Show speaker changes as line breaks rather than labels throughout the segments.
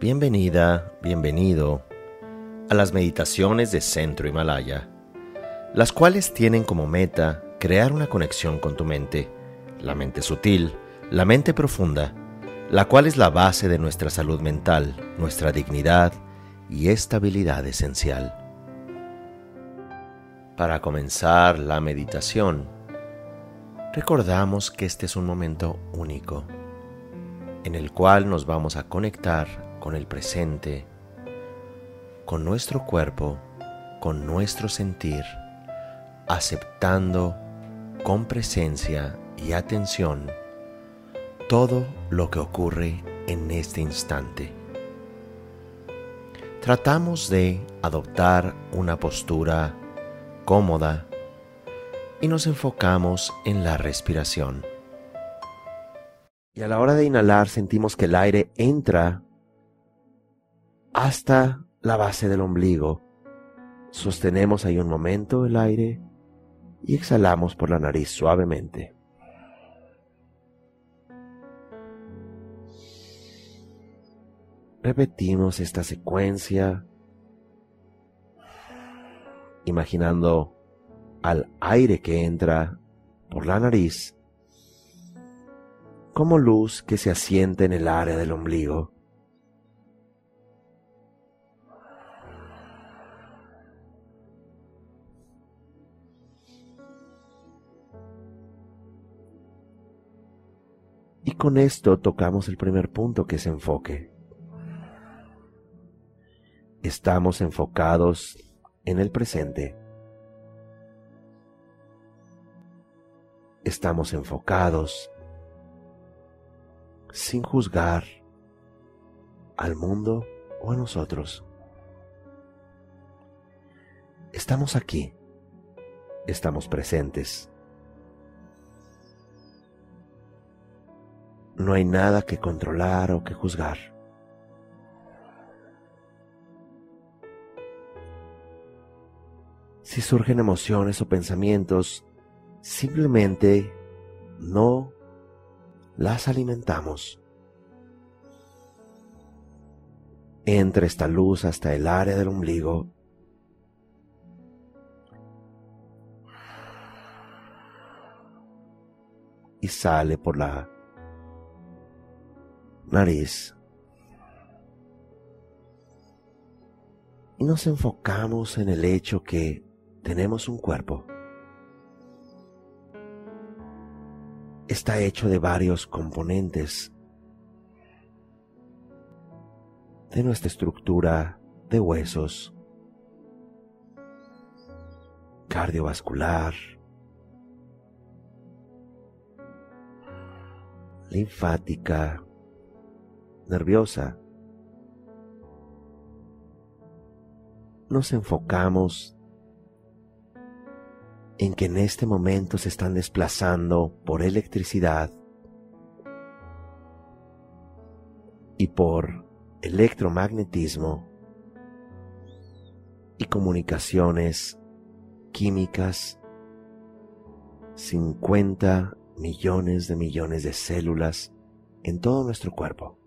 Bienvenida, bienvenido a las meditaciones de Centro Himalaya, las cuales tienen como meta crear una conexión con tu mente, la mente sutil, la mente profunda, la cual es la base de nuestra salud mental, nuestra dignidad y estabilidad esencial. Para comenzar la meditación, recordamos que este es un momento único, en el cual nos vamos a conectar con el presente, con nuestro cuerpo, con nuestro sentir, aceptando con presencia y atención todo lo que ocurre en este instante. Tratamos de adoptar una postura cómoda y nos enfocamos en la respiración. Y a la hora de inhalar sentimos que el aire entra hasta la base del ombligo. Sostenemos ahí un momento el aire y exhalamos por la nariz suavemente. Repetimos esta secuencia imaginando al aire que entra por la nariz como luz que se asienta en el área del ombligo. Con esto tocamos el primer punto que es enfoque. Estamos enfocados en el presente. Estamos enfocados sin juzgar al mundo o a nosotros. Estamos aquí, estamos presentes. No hay nada que controlar o que juzgar. Si surgen emociones o pensamientos, simplemente no las alimentamos. Entra esta luz hasta el área del ombligo. Y sale por la nariz. Y nos enfocamos en el hecho que tenemos un cuerpo. Está hecho de varios componentes de nuestra estructura de huesos, cardiovascular, linfática, nerviosa. Nos enfocamos en que en este momento se están desplazando por electricidad y por electromagnetismo y comunicaciones químicas 50 millones de millones de células en todo nuestro cuerpo.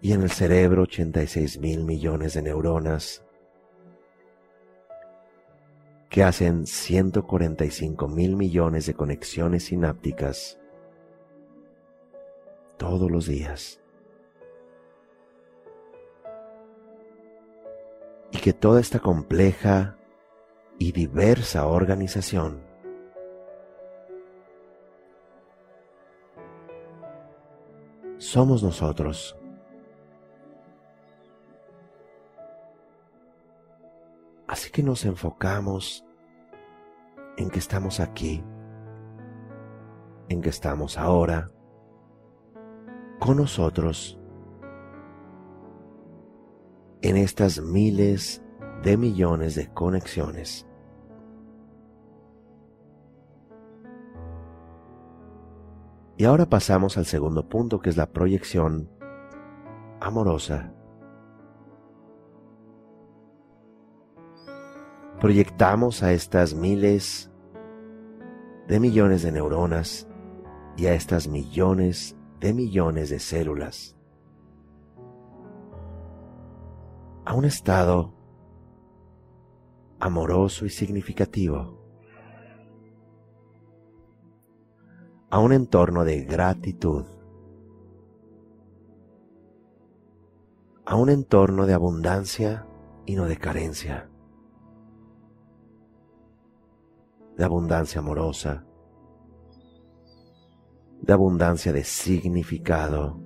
Y en el cerebro 86 mil millones de neuronas que hacen 145 mil millones de conexiones sinápticas todos los días. Y que toda esta compleja y diversa organización somos nosotros. Así que nos enfocamos en que estamos aquí, en que estamos ahora con nosotros en estas miles de millones de conexiones. Y ahora pasamos al segundo punto que es la proyección amorosa. Proyectamos a estas miles de millones de neuronas y a estas millones de millones de células. A un estado amoroso y significativo, a un entorno de gratitud, a un entorno de abundancia y no de carencia, de abundancia amorosa, de abundancia de significado,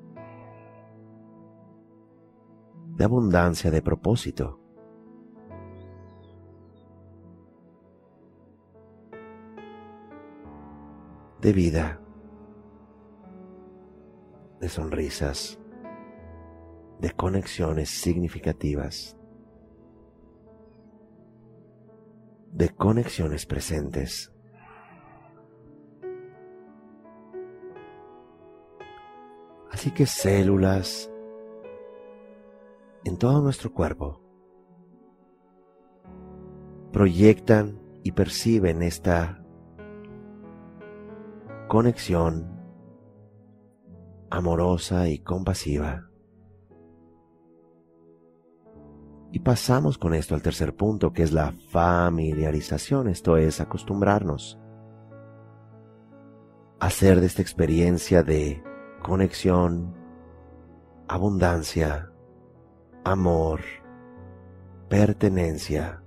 de abundancia de propósito. de vida, de sonrisas, de conexiones significativas, de conexiones presentes. Así que células en todo nuestro cuerpo proyectan y perciben esta conexión amorosa y compasiva. Y pasamos con esto al tercer punto, que es la familiarización, esto es acostumbrarnos a hacer de esta experiencia de conexión, abundancia, amor, pertenencia,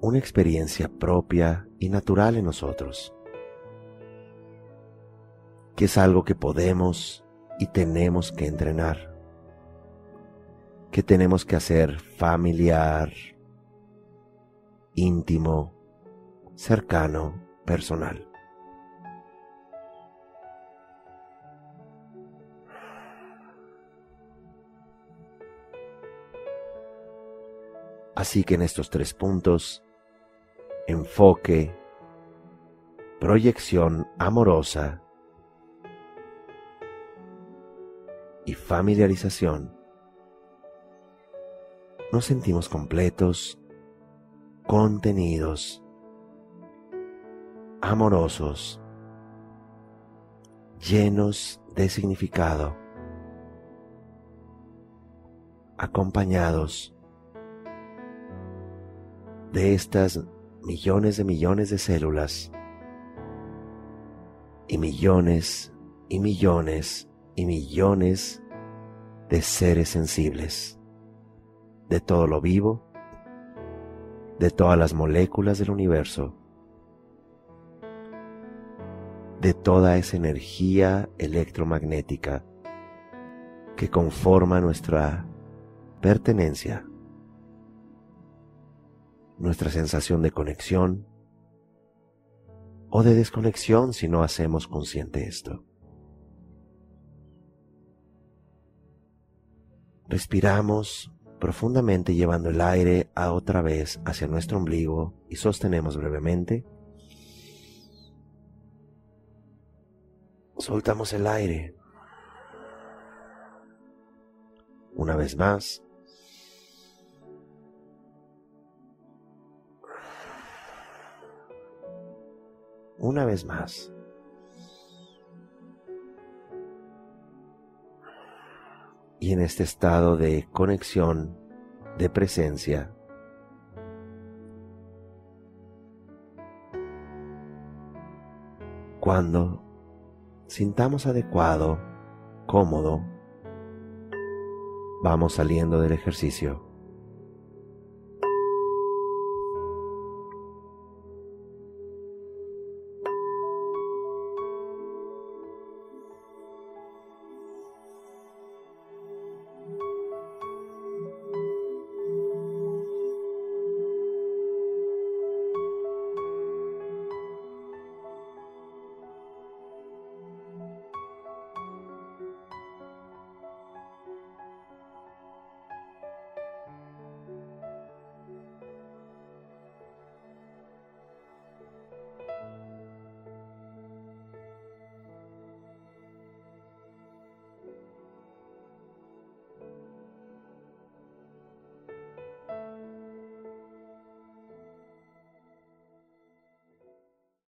una experiencia propia y natural en nosotros, que es algo que podemos y tenemos que entrenar, que tenemos que hacer familiar, íntimo, cercano, personal. Así que en estos tres puntos, enfoque, proyección amorosa y familiarización, nos sentimos completos, contenidos, amorosos, llenos de significado, acompañados de estas millones de millones de células y millones y millones y millones de seres sensibles, de todo lo vivo, de todas las moléculas del universo, de toda esa energía electromagnética que conforma nuestra pertenencia nuestra sensación de conexión o de desconexión si no hacemos consciente esto. Respiramos profundamente llevando el aire a otra vez hacia nuestro ombligo y sostenemos brevemente. Soltamos el aire. Una vez más. una vez más. Y en este estado de conexión, de presencia, cuando sintamos adecuado, cómodo, vamos saliendo del ejercicio.